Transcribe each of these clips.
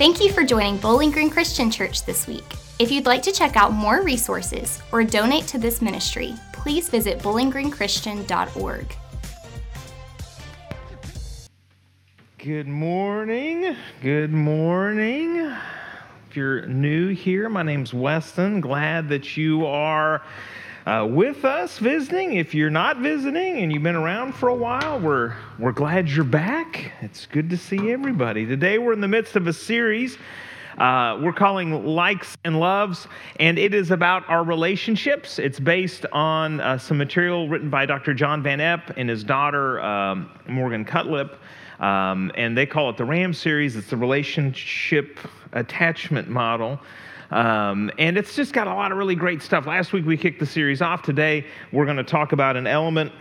Thank you for joining Bowling Green Christian Church this week. If you'd like to check out more resources or donate to this ministry, please visit bowlinggreenchristian.org. Good morning. Good morning. If you're new here, my name's Weston. Glad that you are uh, with us visiting. If you're not visiting and you've been around for a while, we're, we're glad you're back. It's good to see everybody. Today, we're in the midst of a series. Uh, we're calling Likes and Loves, and it is about our relationships. It's based on uh, some material written by Dr. John Van Epp and his daughter, um, Morgan Cutlip. Um, and they call it the RAM series. It's the relationship attachment model. Um, and it's just got a lot of really great stuff. Last week we kicked the series off. Today we're going to talk about an element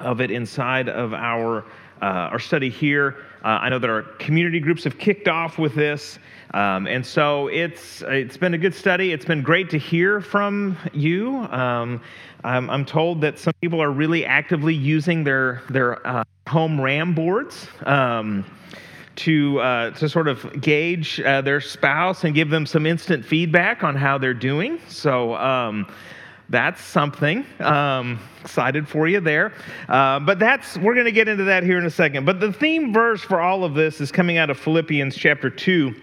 of it inside of our uh, our study here. Uh, I know that our community groups have kicked off with this, um, and so it's it's been a good study. It's been great to hear from you. Um, I'm, I'm, told that some people are really actively using their their uh, home RAM boards. Um, to, uh, to sort of gauge uh, their spouse and give them some instant feedback on how they're doing. So um, that's something. Um, excited for you there. Uh, but that's, we're going to get into that here in a second. But the theme verse for all of this is coming out of Philippians chapter 2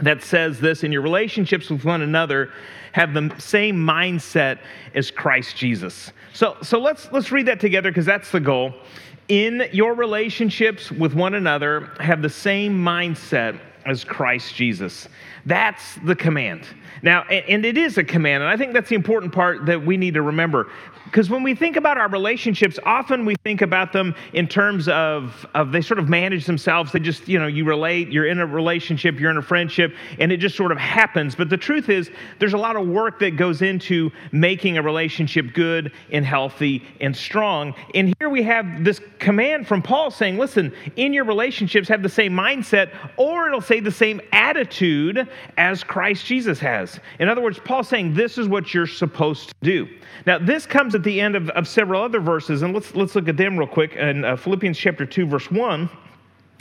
that says this in your relationships with one another have the same mindset as Christ Jesus. So, so let's, let's read that together because that's the goal in your relationships with one another, have the same mindset as Christ Jesus. That's the command. Now, and it is a command, and I think that's the important part that we need to remember. Because when we think about our relationships, often we think about them in terms of, of they sort of manage themselves. They just, you know, you relate, you're in a relationship, you're in a friendship, and it just sort of happens. But the truth is, there's a lot of work that goes into making a relationship good and healthy and strong. And here we have this command from Paul saying, listen, in your relationships, have the same mindset, or it'll say the same attitude as Christ Jesus has. In other words, Paul's saying, this is what you're supposed to do. Now, this comes at the end of, of several other verses, and let's, let's look at them real quick. In uh, Philippians chapter 2, verse 1,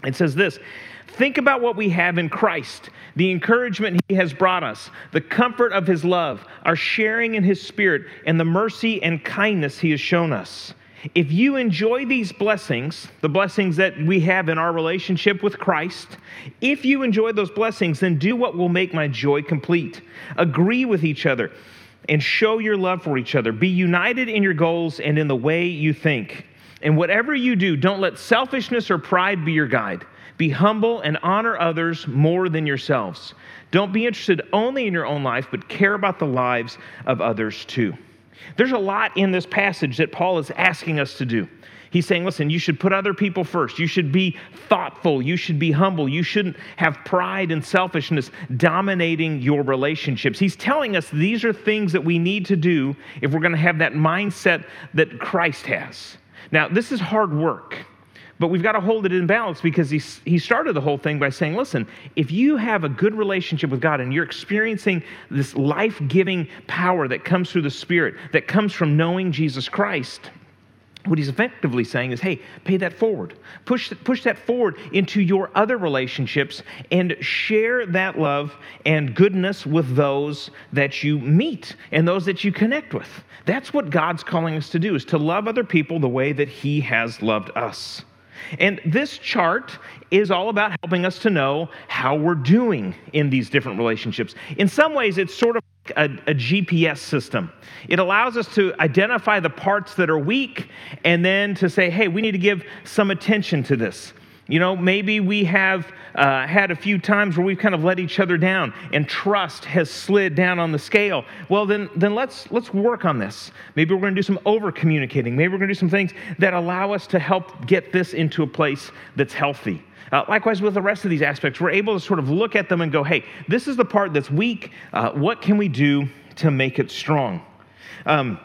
it says this Think about what we have in Christ, the encouragement he has brought us, the comfort of his love, our sharing in his spirit, and the mercy and kindness he has shown us. If you enjoy these blessings, the blessings that we have in our relationship with Christ, if you enjoy those blessings, then do what will make my joy complete. Agree with each other and show your love for each other. Be united in your goals and in the way you think. And whatever you do, don't let selfishness or pride be your guide. Be humble and honor others more than yourselves. Don't be interested only in your own life, but care about the lives of others too. There's a lot in this passage that Paul is asking us to do. He's saying, listen, you should put other people first. You should be thoughtful. You should be humble. You shouldn't have pride and selfishness dominating your relationships. He's telling us these are things that we need to do if we're going to have that mindset that Christ has. Now, this is hard work. But we've got to hold it in balance because he, he started the whole thing by saying, listen, if you have a good relationship with God and you're experiencing this life giving power that comes through the Spirit, that comes from knowing Jesus Christ, what he's effectively saying is, hey, pay that forward. Push, push that forward into your other relationships and share that love and goodness with those that you meet and those that you connect with. That's what God's calling us to do, is to love other people the way that he has loved us. And this chart is all about helping us to know how we're doing in these different relationships. In some ways, it's sort of a, a, GPS system. It allows us to identify the parts that are weak and then to say, hey, we need to give some attention to this. You know, maybe we have uh, had a few times where we've kind of let each other down and trust has slid down on the scale. Well, then, then let's, let's work on this. Maybe we're going to do some over communicating. Maybe we're going to do some things that allow us to help get this into a place that's healthy. Uh, likewise, with the rest of these aspects, we're able to sort of look at them and go, hey, this is the part that's weak. Uh, what can we do to make it strong? Um,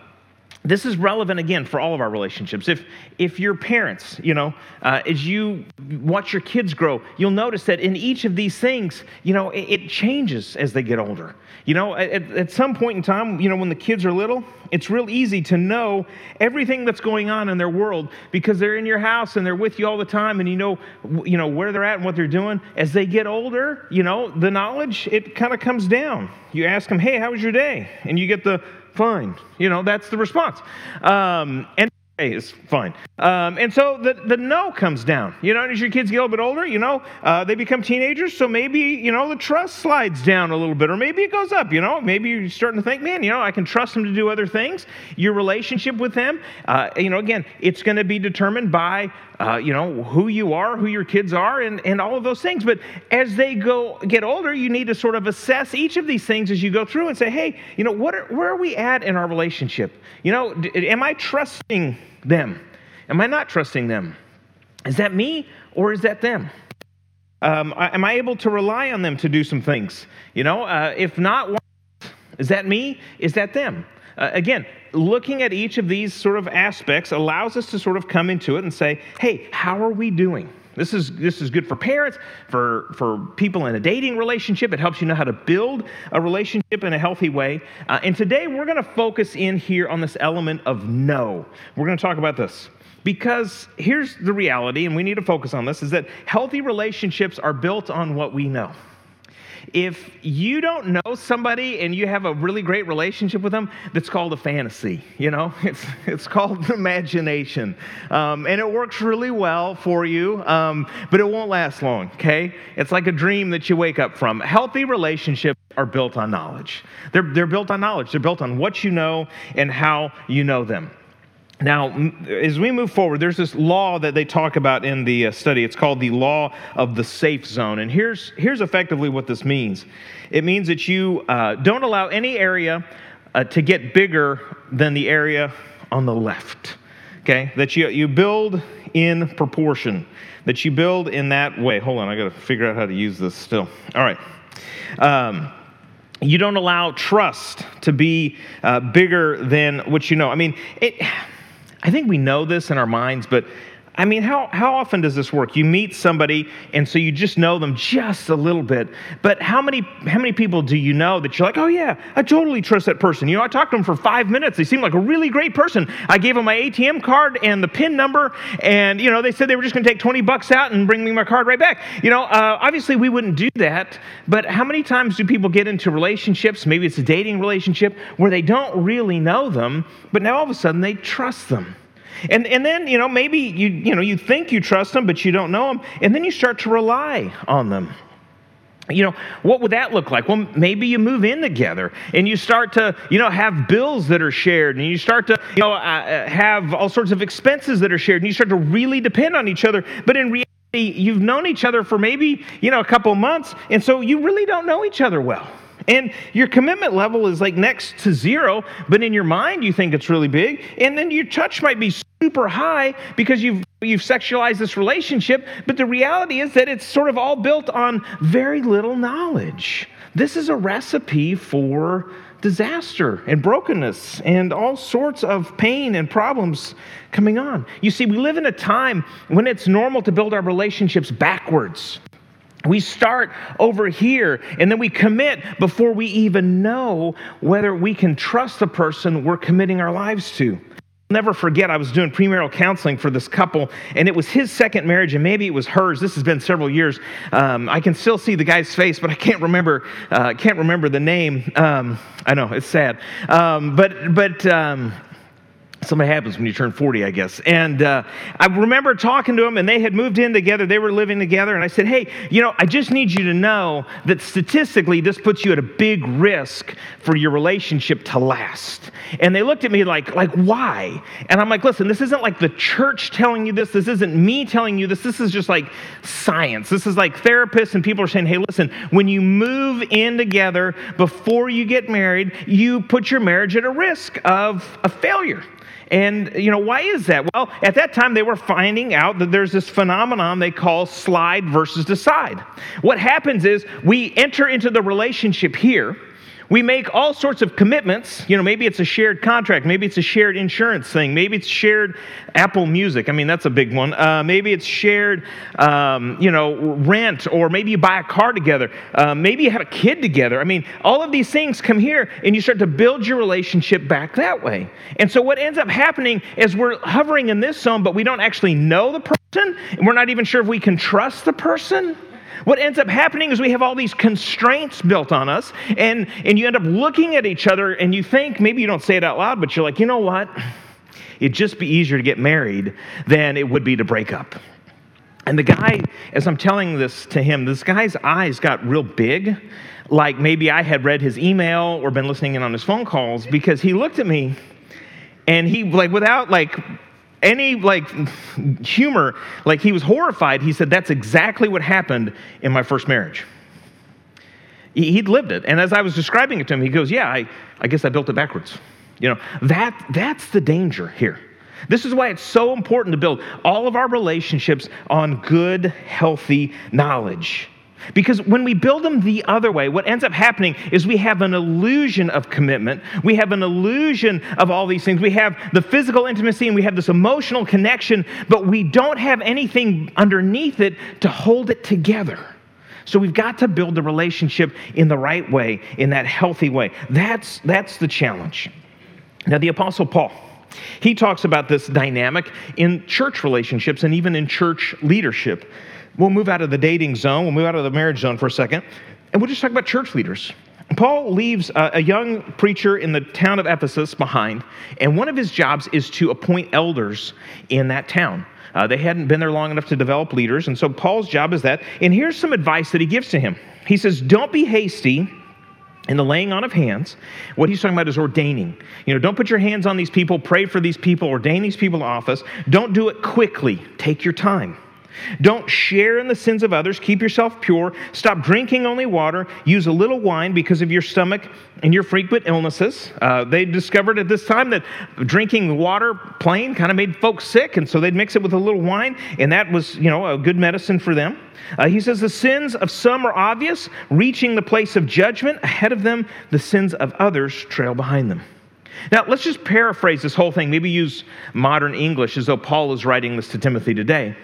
this is relevant again for all of our relationships. If if your parents, you know, uh, as you watch your kids grow, you'll notice that in each of these things, you know, it, it changes as they get older. You know, at, at some point in time, you know, when the kids are little, it's real easy to know everything that's going on in their world because they're in your house and they're with you all the time, and you know, you know where they're at and what they're doing. As they get older, you know, the knowledge it kind of comes down. You ask them, "Hey, how was your day?" and you get the fine. You know, that's the response. Um, and is fine. Um, and so the, the know comes down. You know, as your kids get a little bit older, you know, uh, they become teenagers, so maybe, you know, the trust slides down a little bit, or maybe it goes up, you know. Maybe you're starting to think, man, you know, I can trust them to do other things. Your relationship with them, uh, you know, again, it's going to be determined by, uh, you know, who you are, who your kids are, and, and all of those things. But as they go get older, you need to sort of assess each of these things as you go through and say, hey, you know, what are, where are we at in our relationship? You know, am I trusting them? Am I not trusting them? Is that me or is that them? Um, am I able to rely on them to do some things? You know, uh, if not, is that me? Is that them? Uh, again, looking at each of these sort of aspects allows us to sort of come into it and say, hey, how are we doing? This is, this is good for parents, for, for people in a dating relationship. It helps you know how to build a relationship in a healthy way. Uh, and today we're going to focus in here on this element of know. We're going to talk about this. Because here's the reality, and we need to focus on this, is that healthy relationships are built on what we know. If you don't know somebody and you have a really great relationship with them, that's called a fantasy. You know, it's it's called imagination, um, and it works really well for you, um, but it won't last long. Okay, it's like a dream that you wake up from. Healthy relationships are built on knowledge. They're they're built on knowledge. They're built on what you know and how you know them. Now, as we move forward, there's this law that they talk about in the uh, study. It's called the law of the safe zone. And here's, here's effectively what this means it means that you uh, don't allow any area uh, to get bigger than the area on the left. Okay? That you, you build in proportion, that you build in that way. Hold on, I got to figure out how to use this still. All right. Um, you don't allow trust to be uh, bigger than what you know. I mean, it I think we know this in our minds, but I mean, how, how often does this work? You meet somebody, and so you just know them just a little bit. But how many, how many people do you know that you're like, oh, yeah, I totally trust that person? You know, I talked to them for five minutes. They seemed like a really great person. I gave them my ATM card and the PIN number, and, you know, they said they were just going to take 20 bucks out and bring me my card right back. You know, uh, obviously we wouldn't do that, but how many times do people get into relationships, maybe it's a dating relationship, where they don't really know them, but now all of a sudden they trust them? And, and then, you know, maybe you, you, know, you think you trust them, but you don't know them. And then you start to rely on them. You know, what would that look like? Well, maybe you move in together and you start to, you know, have bills that are shared and you start to, you know, uh, uh have all sorts of expenses that are shared and you start to really depend on each other. But in reality, you've known each other for maybe, you know, a couple months. And so you really don't know each other well. And your commitment level is like next to zero, but in your mind you think it's really big. And then your touch might be super high because you've you've sexualized this relationship, but the reality is that it's sort of all built on very little knowledge. This is a recipe for disaster and brokenness and all sorts of pain and problems coming on. You see, we live in a time when it's normal to build our relationships backwards. We start over here and then we commit before we even know whether we can trust the person we're committing our lives to never forget, I was doing premarital counseling for this couple, and it was his second marriage, and maybe it was hers. This has been several years. Um, I can still see the guy's face, but I can't remember. Uh, can't remember the name. Um, I know it's sad, um, but but um, something happens when you turn 40 i guess. And uh, i remember talking to them and they had moved in together. They were living together. And i said hey you know i just need you to know that statistically this puts you at a big risk for your relationship to last. And they looked at me like like why? And i'm like listen this isn't like the church telling you this. This isn't me telling you this. This is just like science. This is like therapists and people are saying hey listen when you move in together before you get married you put your marriage at a risk of a failure and, you know, why is that? Well, at that time, they were finding out that there's this phenomenon they call slide versus decide. What happens is we enter into the relationship here, We make all sorts of commitments. You know, maybe it's a shared contract. Maybe it's a shared insurance thing. Maybe it's shared Apple Music. I mean, that's a big one. Uh, maybe it's shared, um, you know, rent, or maybe you buy a car together. Uh, maybe you have a kid together. I mean, all of these things come here, and you start to build your relationship back that way. And so, what ends up happening is we're hovering in this zone, but we don't actually know the person, and we're not even sure if we can trust the person. What ends up happening is we have all these constraints built on us, and, and you end up looking at each other and you think, maybe you don't say it out loud, but you're like, you know what? It'd just be easier to get married than it would be to break up. And the guy, as I'm telling this to him, this guy's eyes got real big, like maybe I had read his email or been listening in on his phone calls, because he looked at me and he, like, without like any like humor, like he was horrified. He said, That's exactly what happened in my first marriage. He'd lived it. And as I was describing it to him, he goes, Yeah, I, I guess I built it backwards. You know, that, that's the danger here. This is why it's so important to build all of our relationships on good, healthy knowledge. Because when we build them the other way, what ends up happening is we have an illusion of commitment. We have an illusion of all these things. We have the physical intimacy and we have this emotional connection, but we don't have anything underneath it to hold it together. So we've got to build the relationship in the right way, in that healthy way. That's, that's the challenge. Now, the Apostle Paul, he talks about this dynamic in church relationships and even in church leadership. We'll move out of the dating zone, we'll move out of the marriage zone for a second, and we'll just talk about church leaders. Paul leaves a, young preacher in the town of Ephesus behind, and one of his jobs is to appoint elders in that town. Uh, they hadn't been there long enough to develop leaders, and so Paul's job is that. And here's some advice that he gives to him. He says, Don't be hasty in the laying on of hands. What he's talking about is ordaining. You know, don't put your hands on these people, pray for these people, ordain these people to office. Don't do it quickly, take your time. Don't share in the sins of others. Keep yourself pure. Stop drinking only water. Use a little wine because of your stomach and your frequent illnesses. Uh, they discovered at this time that drinking water plain kind of made folks sick, and so they'd mix it with a little wine, and that was, you know, a good medicine for them. Uh, he says the sins of some are obvious, reaching the place of judgment. Ahead of them, the sins of others trail behind them. Now, let's just paraphrase this whole thing, maybe use modern English as though Paul is writing this to Timothy today.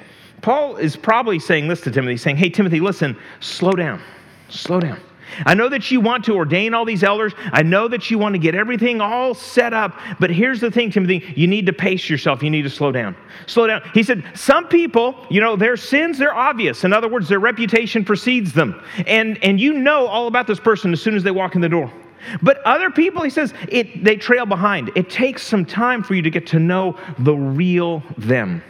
Paul is probably saying this to Timothy, saying, Hey, Timothy, listen, slow down, slow down. I know that you want to ordain all these elders. I know that you want to get everything all set up. But here's the thing, Timothy you need to pace yourself. You need to slow down. Slow down. He said, Some people, you know, their sins, they're obvious. In other words, their reputation precedes them. And, and you know all about this person as soon as they walk in the door. But other people, he says, it, they trail behind. It takes some time for you to get to know the real them.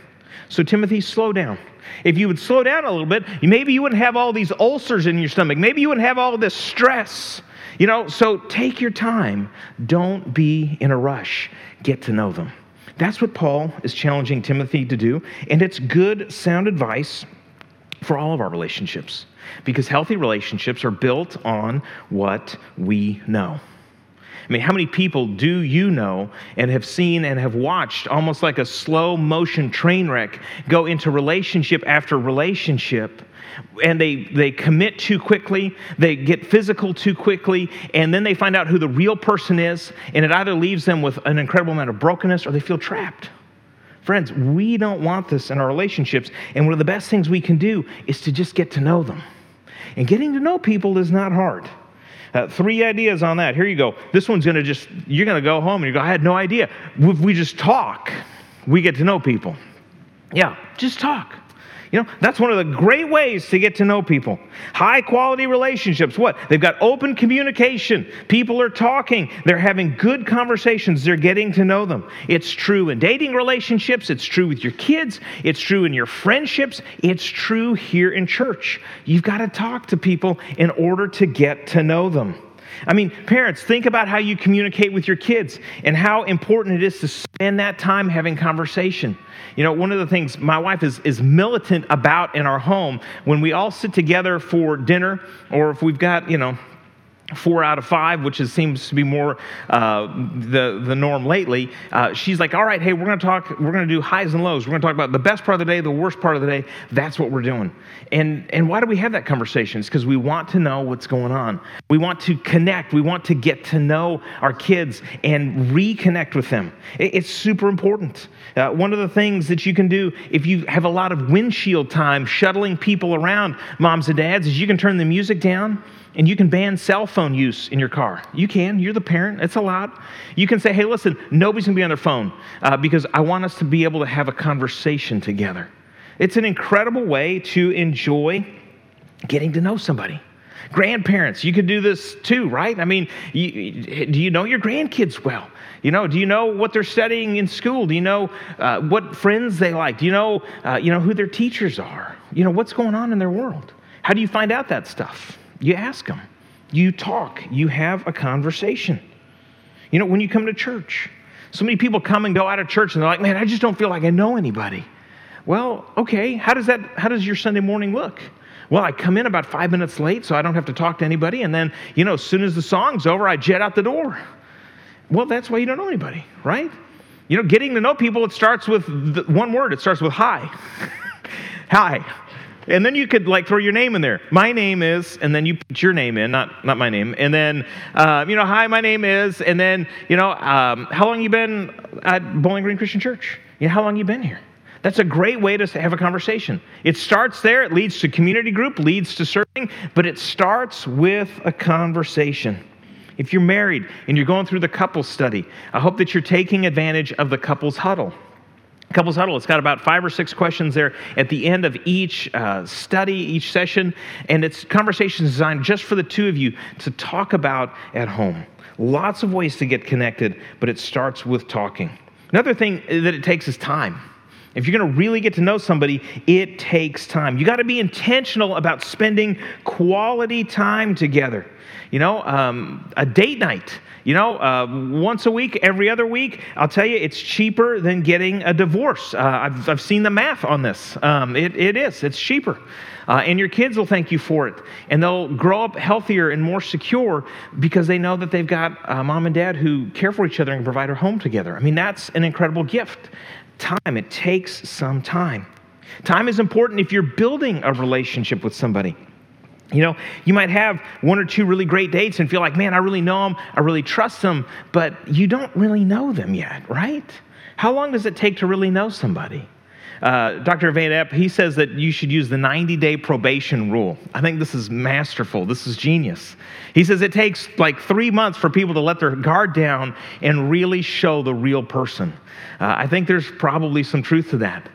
So, Timothy, slow down. If you would slow down a little bit, maybe you wouldn't have all these ulcers in your stomach. Maybe you wouldn't have all this stress. You know, so take your time. Don't be in a rush. Get to know them. That's what Paul is challenging Timothy to do. And it's good, sound advice for all of our relationships because healthy relationships are built on what we know. I mean, how many people do you know and have seen and have watched almost like a slow motion train wreck go into relationship after relationship? and they, they commit too quickly, they get physical too quickly, and then they find out who the real person is, and it either leaves them with an incredible amount of brokenness or they feel trapped. Friends, we don't want this in our relationships, and one of the best things we can do is to just get to know them. And getting to know people is not hard. Uh, three ideas on that. Here you go. This one's going to just, you're going to go home and you go, I had no idea. If we just talk, we get to know people. Yeah, just talk. You know, that's one of the great ways to get to know people. High quality relationships. What? They've got open communication. People are talking. They're having good conversations. They're getting to know them. It's true in dating relationships. It's true with your kids. It's true in your friendships. It's true here in church. You've got to talk to people in order to get to know them. I mean, parents, think about how you communicate with your kids and how important it is to spend that time having conversation. You know, one of the things my wife is, is militant about in our home when we all sit together for dinner or if we've got, you know, four out of five, which is, seems to be more uh, the, the norm lately, uh, she's like, all right, hey, we're going to talk, we're going to do highs and lows. We're going to talk about the best part of the day, the worst part of the day. That's what we're doing. And, and why do we have that conversation? It's because we want to know what's going on. We want to connect. We want to get to know our kids and reconnect with them. It, it's super important. Uh, one of the things that you can do if you have a lot of windshield time shuttling people around, moms and dads, is you can turn the music down and you can ban cell phone use in your car. You can. You're the parent. It's allowed. You can say, hey, listen, nobody's going to be on their phone uh, because I want us to be able to have a conversation together. It's an incredible way to enjoy getting to know somebody. Grandparents, you could do this too, right? I mean, you, do you know your grandkids well? You know, do you know what they're studying in school? Do you know uh, what friends they like? Do you know, uh, you know who their teachers are? You know what's going on in their world? How do you find out that stuff? You ask them, you talk, you have a conversation. You know, when you come to church, so many people come and go out of church and they're like, man, I just don't feel like I know anybody. Well, okay, how does that how does your Sunday morning look? Well, I come in about five minutes late, so I don't have to talk to anybody, and then, you know, as soon as the song's over, I jet out the door. Well, that's why you don't know anybody, right? You know, getting to know people, it starts with the, one word. It starts with hi. hi. And then you could like throw your name in there. My name is, and then you put your name in, not, not my name. And then, uh, you know, hi, my name is, and then, you know, um, how long you been at Bowling Green Christian Church? You know, how long you been here? That's a great way to have a conversation. It starts there, it leads to community group, leads to serving, but it starts with a conversation. If you're married and you're going through the couples study, I hope that you're taking advantage of the couples huddle. Couples Huddle, it's got about five or six questions there at the end of each uh, study, each session, and it's conversations designed just for the two of you to talk about at home. Lots of ways to get connected, but it starts with talking. Another thing that it takes is time. If you're going to really get to know somebody, it takes time. You got to be intentional about spending quality time together. You know, um, a date night you know, uh, once a week, every other week, I'll tell you, it's cheaper than getting a divorce. Uh, I've, I've seen the math on this. Um, it, it is, it's cheaper. Uh, and your kids will thank you for it. And they'll grow up healthier and more secure because they know that they've got uh, mom and dad who care for each other and provide a home together. I mean, that's an incredible gift. Time, it takes some time. Time is important if you're building a relationship with somebody. You know, you might have one or two really great dates and feel like, man, I really know them, I really trust them, but you don't really know them yet, right? How long does it take to really know somebody? Uh, Dr. Van Epp, he says that you should use the 90 day probation rule. I think this is masterful. This is genius. He says it takes like three months for people to let their guard down and really show the real person. Uh, I think there's probably some truth to that.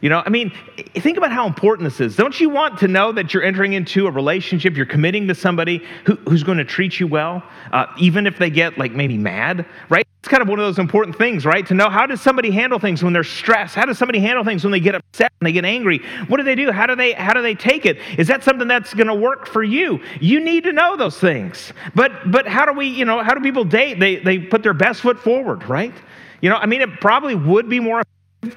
You know, I mean, think about how important this is. Don't you want to know that you're entering into a relationship, you're committing to somebody who, who's going to treat you well, uh, even if they get like maybe mad, right? It's kind of one of those important things, right? To know how does somebody handle things when they're stressed? How does somebody handle things when they get upset, and they get angry? What do they do? How do they how do they take it? Is that something that's going to work for you? You need to know those things. But but how do we, you know, how do people date? They they put their best foot forward, right? You know, I mean, it probably would be more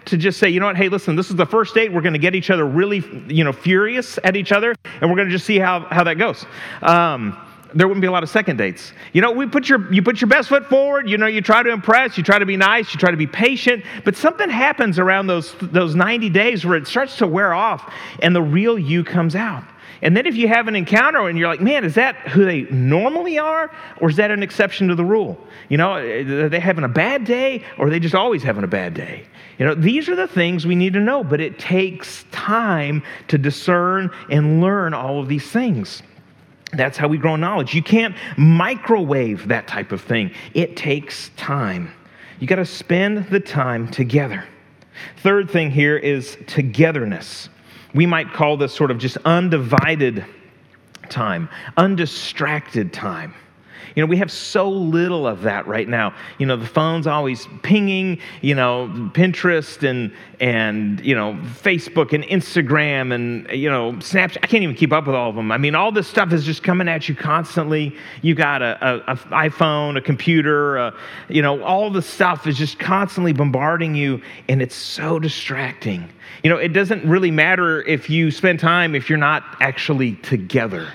to just say, you know what, hey, listen, this is the first date. We're going to get each other really, you know, furious at each other, and we're going to just see how, how that goes. Um, there wouldn't be a lot of second dates. You know, we put your, you put your best foot forward. You know, you try to impress, you try to be nice, you try to be patient, but something happens around those, those 90 days where it starts to wear off and the real you comes out. And then if you have an encounter and you're like, man, is that who they normally are? Or is that an exception to the rule? You know, are they having a bad day or are they just always having a bad day? You know, these are the things we need to know, but it takes time to discern and learn all of these things. That's how we grow knowledge. You can't microwave that type of thing, it takes time. You got to spend the time together. Third thing here is togetherness. We might call this sort of just undivided time, undistracted time. You know, we have so little of that right now. You know, the phone's always pinging, you know, Pinterest and, and you know, Facebook and Instagram and, you know, Snapchat. I can't even keep up with all of them. I mean, all this stuff is just coming at you constantly. You got a, a, a iPhone, a computer, a, you know, all the stuff is just constantly bombarding you, and it's so distracting. You know, it doesn't really matter if you spend time if you're not actually together.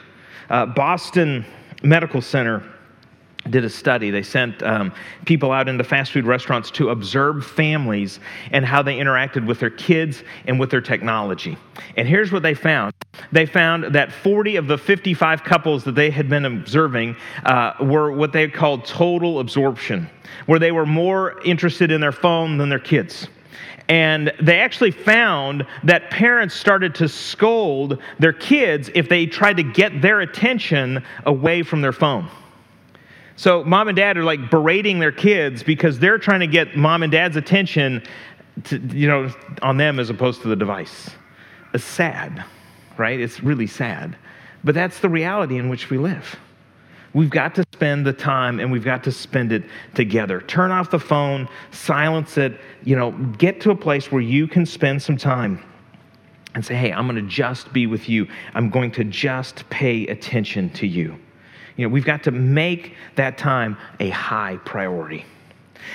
Uh, Boston medical center did a study. They sent um, people out into fast food restaurants to observe families and how they interacted with their kids and with their technology. And here's what they found they found that 40 of the 55 couples that they had been observing uh, were what they called total absorption, where they were more interested in their phone than their kids. And they actually found that parents started to scold their kids if they tried to get their attention away from their phone. So mom and dad are like berating their kids because they're trying to get mom and dad's attention to, you know, on them as opposed to the device. It's sad, right? It's really sad. But that's the reality in which we live. We've got to spend the time and we've got to spend it together. Turn off the phone, silence it, you know, get to a place where you can spend some time and say, hey, I'm going to just be with you. I'm going to just pay attention to you. You know, we've got to make that time a high priority.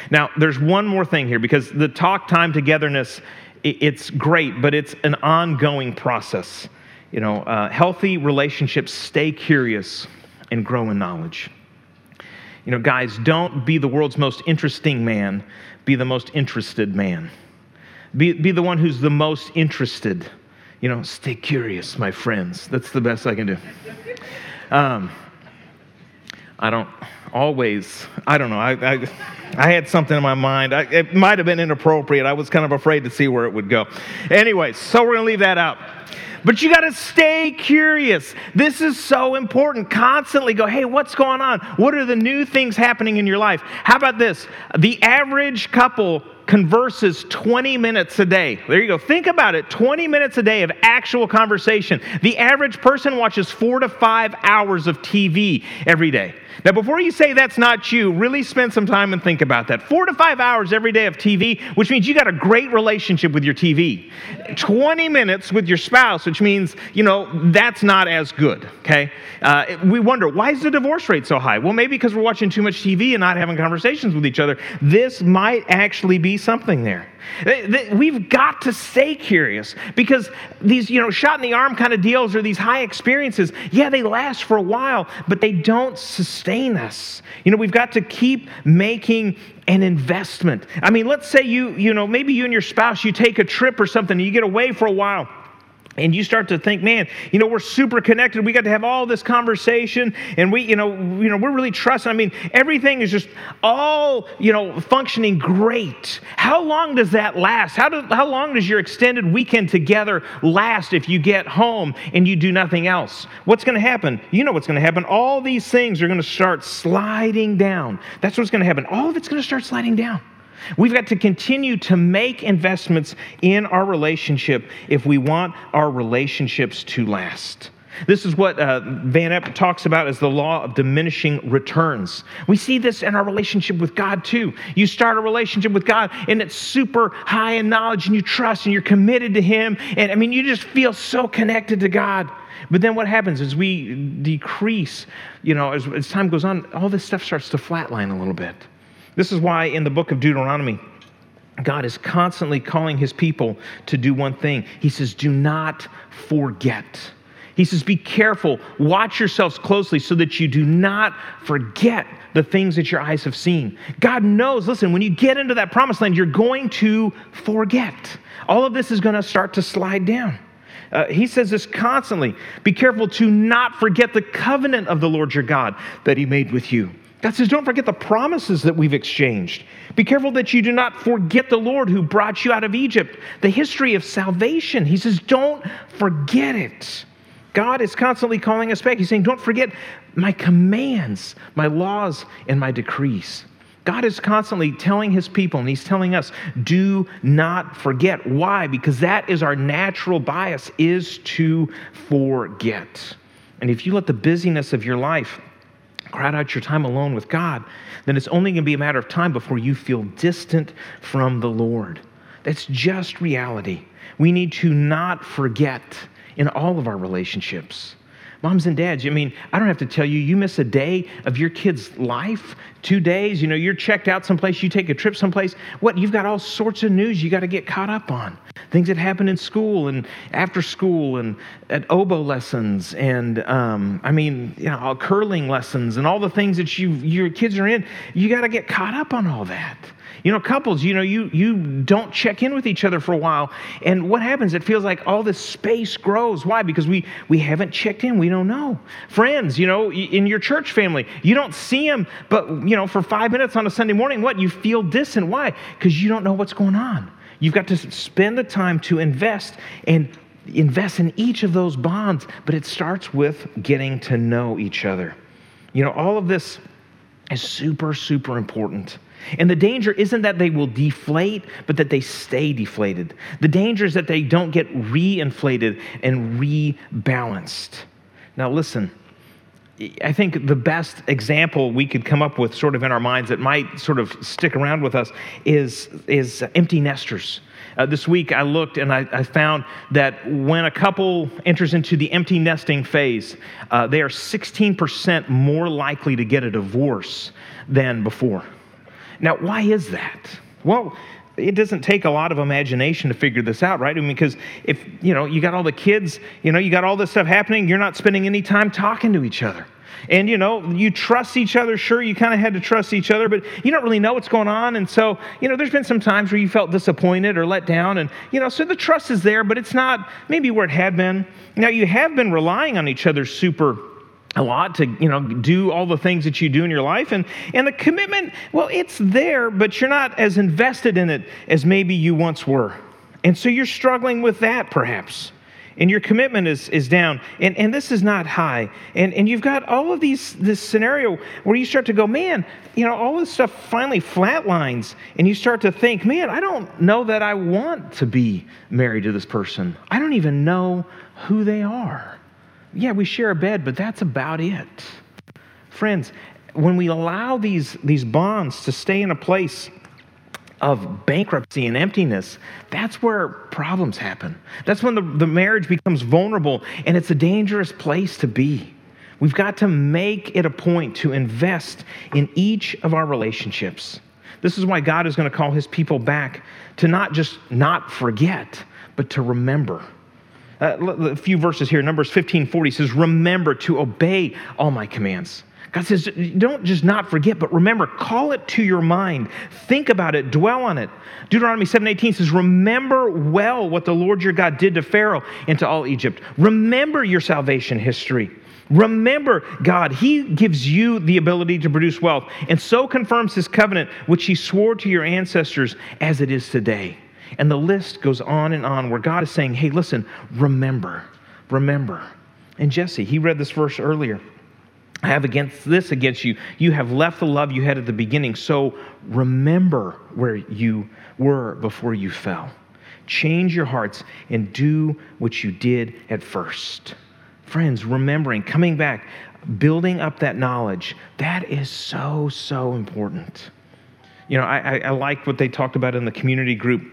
Now, there's one more thing here because the talk time togetherness, it's great, but it's an ongoing process. You know, uh, healthy relationships stay curious and grow in knowledge. You know, guys, don't be the world's most interesting man, be the most interested man. Be, be the one who's the most interested. You know, stay curious, my friends. That's the best I can do. Um, I don't always, I don't know. I, I, I had something in my mind. I, it might have been inappropriate. I was kind of afraid to see where it would go. Anyway, so we're going to leave that out. But you got to stay curious. This is so important. Constantly go, hey, what's going on? What are the new things happening in your life? How about this? The average couple converses 20 minutes a day. There you go. Think about it 20 minutes a day of actual conversation. The average person watches four to five hours of TV every day. Now, before you say that's not you, really spend some time and think about that. Four to five hours every day of TV, which means you got a great relationship with your TV. 20 minutes with your spouse, which means, you know, that's not as good, okay? Uh, we wonder, why is the divorce rate so high? Well, maybe because we're watching too much TV and not having conversations with each other. This might actually be something there. We've got to stay curious because these, you know, shot in the arm kind of deals or these high experiences, yeah, they last for a while, but they don't sustain us. You know, we've got to keep making an investment. I mean, let's say you, you know, maybe you and your spouse, you take a trip or something and you get away for a while and you start to think man you know we're super connected. We got to have all this conversation. And we you know you know we're really trusting. I mean everything is just all you know functioning great. How long does that last? How, do, how long does your extended weekend together last if you get home and you do nothing else? What's going to happen? You know what's going to happen. All these things are going to start sliding down. That's what's going to happen. All of it's going to start sliding down We've got to continue to make investments in our relationship if we want our relationships to last. This is what uh, Van Epp talks about as the law of diminishing returns. We see this in our relationship with God too. You start a relationship with God and it's super high in knowledge and you trust and you're committed to Him. And I mean, you just feel so connected to God. But then what happens is we decrease, you know, as, as time goes on, all this stuff starts to flatline a little bit. This is why in the book of Deuteronomy, God is constantly calling his people to do one thing. He says, Do not forget. He says, Be careful, watch yourselves closely so that you do not forget the things that your eyes have seen. God knows, listen, when you get into that promised land, you're going to forget. All of this is going to start to slide down. Uh, he says this constantly Be careful to not forget the covenant of the Lord your God that he made with you. God says, Don't forget the promises that we've exchanged. Be careful that you do not forget the Lord who brought you out of Egypt, the history of salvation. He says, Don't forget it. God is constantly calling us back. He's saying, Don't forget my commands, my laws, and my decrees. God is constantly telling his people, and he's telling us, do not forget. Why? Because that is our natural bias, is to forget. And if you let the busyness of your life crowd out your time alone with God, then it's only going to be a matter of time before you feel distant from the Lord. That's just reality. We need to not forget in all of our relationships. Moms and dads, I mean, I don't have to tell you, you miss a day of your kid's life, two days, you know, you're checked out someplace, you take a trip someplace. What? You've got all sorts of news you got to get caught up on. Things that happen in school and after school and at oboe lessons and, um, I mean, you know, curling lessons and all the things that you, your kids are in. You got to get caught up on all that. You know, couples, you know, you, you don't check in with each other for a while. And what happens? It feels like all this space grows. Why? Because we, we haven't checked in. We don't know. Friends, you know, in your church family, you don't see them, but, you know, for five minutes on a Sunday morning, what? You feel distant. Why? Because you don't know what's going on. You've got to spend the time to invest and invest in each of those bonds, but it starts with getting to know each other. You know, all of this is super, super important. And the danger isn't that they will deflate, but that they stay deflated. The danger is that they don't get reinflated and rebalanced. Now, listen, I think the best example we could come up with, sort of in our minds, that might sort of stick around with us, is, is empty nesters. Uh, this week I looked and I, I, found that when a couple enters into the empty nesting phase, uh, they are 16% more likely to get a divorce than before. Now, why is that? Well, it doesn't take a lot of imagination to figure this out, right? I mean, because if, you know, you got all the kids, you know, you got all this stuff happening, you're not spending any time talking to each other. And, you know, you trust each other. Sure, you kind of had to trust each other, but you don't really know what's going on. And so, you know, there's been some times where you felt disappointed or let down. And, you know, so the trust is there, but it's not maybe where it had been. Now, you have been relying on each other super a lot to you know do all the things that you do in your life. And and the commitment well it's there but you're not as invested in it as maybe you once were. And so you're struggling with that perhaps. And your commitment is, is down. And, and this is not high. And, and you've got all of these this scenario where you start to go man you know all this stuff finally flatlines. And you start to think man i don't know that i want to be married to this person. I don't even know who they are yeah, we share a bed, but that's about it. Friends, when we allow these, these bonds to stay in a place of bankruptcy and emptiness, that's where problems happen. That's when the, the marriage becomes vulnerable, and it's a dangerous place to be. We've got to make it a point to invest in each of our relationships. This is why God is going to call his people back to not just not forget, but to remember. Uh, a few verses here, Numbers 15 40 says, Remember to obey all my commands. God says, don't just not forget, but remember, call it to your mind. Think about it, dwell on it. Deuteronomy 7:18 says, Remember well what the Lord your God did to Pharaoh and to all Egypt. Remember your salvation history. Remember, God, He gives you the ability to produce wealth, and so confirms His covenant, which He swore to your ancestors as it is today. And the list goes on and on where God is saying, hey, listen, remember, remember. And Jesse, he read this verse earlier. I have against this against you. You have left the love you had at the beginning. So remember where you were before you fell. Change your hearts and do what you did at first. Friends, remembering, coming back, building up that knowledge, that is so, so important. You know, I, I, I like what they talked about in the community group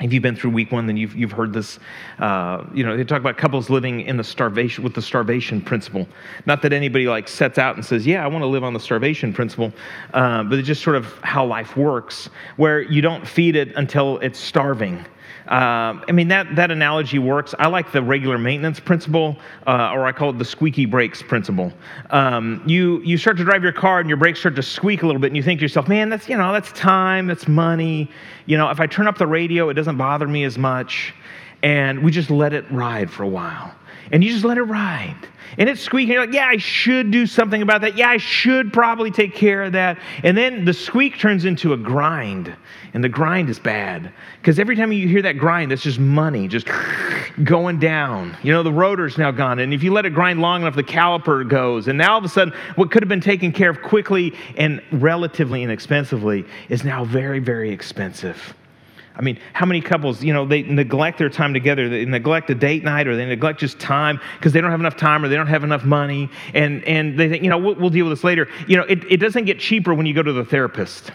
if you've been through week one, then you've, you've heard this. Uh, you know, they talk about couples living in the starvation with the starvation principle. Not that anybody like sets out and says, "Yeah, I want to live on the starvation principle," uh, but it's just sort of how life works, where you don't feed it until it's starving. Um, I mean, that, that analogy works. I like the regular maintenance principle, uh, or I call it the squeaky brakes principle. Um, you, you start to drive your car and your brakes start to squeak a little bit, and you think to yourself, man, that's, you know, that's time, that's money. You know, if I turn up the radio, it doesn't bother me as much. And we just let it ride for a while. And you just let it ride and it's squeaking. You're like, yeah, I should do something about that. Yeah, I should probably take care of that. And then the squeak turns into a grind, and the grind is bad because every time you hear that grind, that's just money just going down. You know, the rotor's now gone, and if you let it grind long enough, the caliper goes, and now all of a sudden, what could have been taken care of quickly and relatively inexpensively is now very, very expensive. I mean, how many couples, you know, they neglect their time together, they neglect a date night or they neglect just time because they don't have enough time or they don't have enough money. And, and they think, you know, we'll, we'll deal with this later. You know, it, it doesn't get cheaper when you go to the therapist.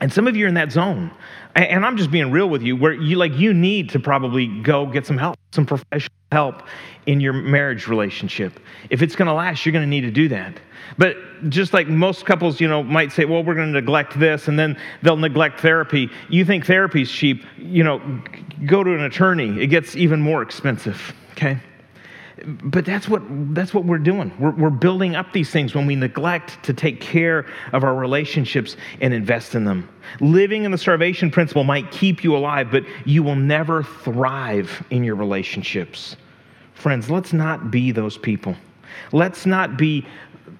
And some of you are in that zone. And I'm just being real with you, where you like you need to probably go get some help, some professional help in your marriage relationship. If it's to last, you're to need to do that. But just like most couples, you know, might say, well, we're to neglect this, and then they'll neglect therapy. You think therapy's cheap, you know, go to an attorney. It gets even more expensive, okay? But that's what that's what we're doing. We're, we're building up these things when we neglect to take care of our relationships and invest in them. Living in the starvation principle might keep you alive but you will never thrive in your relationships. Friends let's not be those people. Let's not be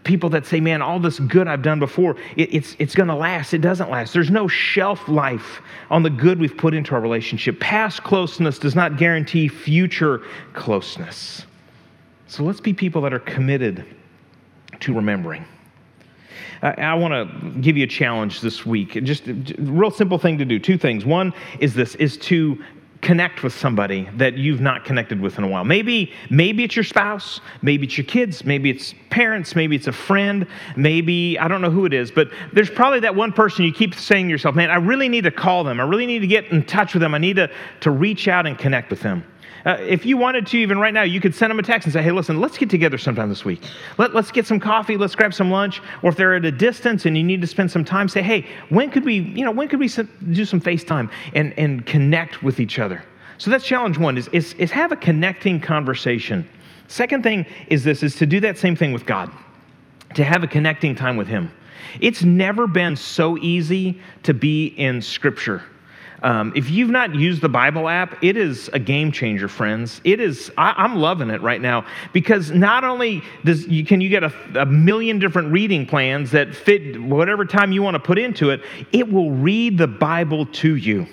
people that say man all this good i've done before it, it's, it's going to last. It doesn't last. There's no shelf life on the good we've put into our relationship. Past closeness does not guarantee future closeness so let's be people that are committed to remembering. I want to give you a challenge this week. Just a real simple thing to do. Two things. One is this: is to connect with somebody that you've not connected with in a while. Maybe maybe it's your spouse, maybe it's your kids, maybe it's parents, maybe it's a friend, maybe I don't know who it is, but there's probably that one person you keep saying to yourself, "Man, I really need to call them. I really need to get in touch with them. I need to to reach out and connect with them." Uh, if you wanted to, even right now, you could send them a text and say, hey, listen, let's get together sometime this week. Let, let's get some coffee, let's grab some lunch. Or if they're at a distance and you need to spend some time, say, hey, when could we, you know, when could we do some FaceTime and, and connect with each other? So that's challenge one is, is, is have a connecting conversation. Second thing is this, is to do that same thing with God, to have a connecting time with Him. It's never been so easy to be in Scripture. Um, if you've not used the Bible app, it is a game changer, friends. It is, I, am loving it right now because not only does you, can you get a, a million different reading plans that fit whatever time you want to put into it, it will read the Bible to you.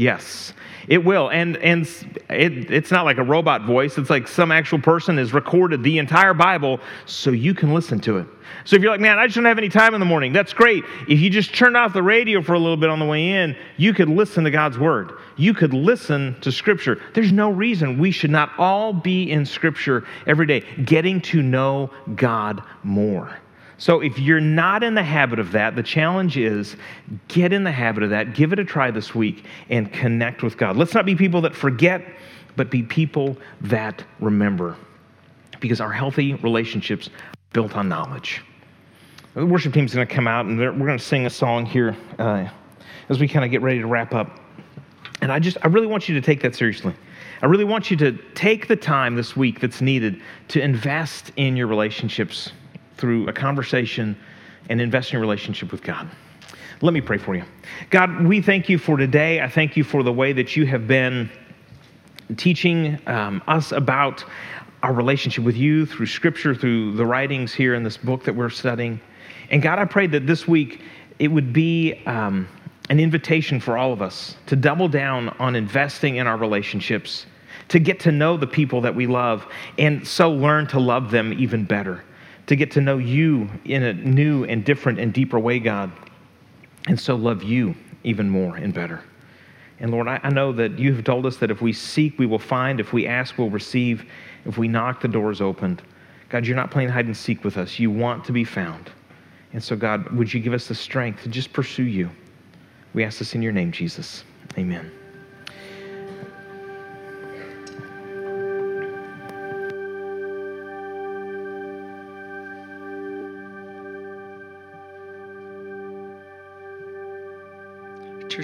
Yes. It will. And, and it, it's not like a robot voice, it's like some actual person has recorded the entire Bible so you can listen to it. So if you're like, man, I just don't have any time in the morning, that's great. If you just turned off the radio for a little bit on the way in, you could listen to God's word. You could listen to Scripture. There's no reason we should not all be in Scripture every day, getting to know God more. So if you're not in the habit of that, the challenge is get in the habit of that, give it a try this week, and connect with God. Let's not be people that forget, but be people that remember. Because our healthy relationships built on knowledge. The worship team's going to come out and we're going to sing a song here uh, as we kind of get ready to wrap up. And I just, I really want you to take that seriously. I really want you to take the time this week that's needed to invest in your relationships through a conversation and invest in your relationship with God. Let me pray for you. God, we thank you for today. I thank you for the way that you have been teaching um, us about our relationship with you through scripture, through the writings here in this book that we're studying. And God, I pray that this week it would be um, an invitation for all of us to double down on investing in our relationships, to get to know the people that we love, and so learn to love them even better to get to know you in a new and different and deeper way, God, and so love you even more and better. And Lord, I, know that you have told us that if we seek, we will find. If we ask, we'll receive. If we knock, the door's opened. God, you're not playing hide and seek with us. You want to be found. And so, God, would you give us the strength to just pursue you? We ask this in your name, Jesus. Amen.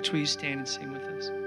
Church, will you stand and sing with us?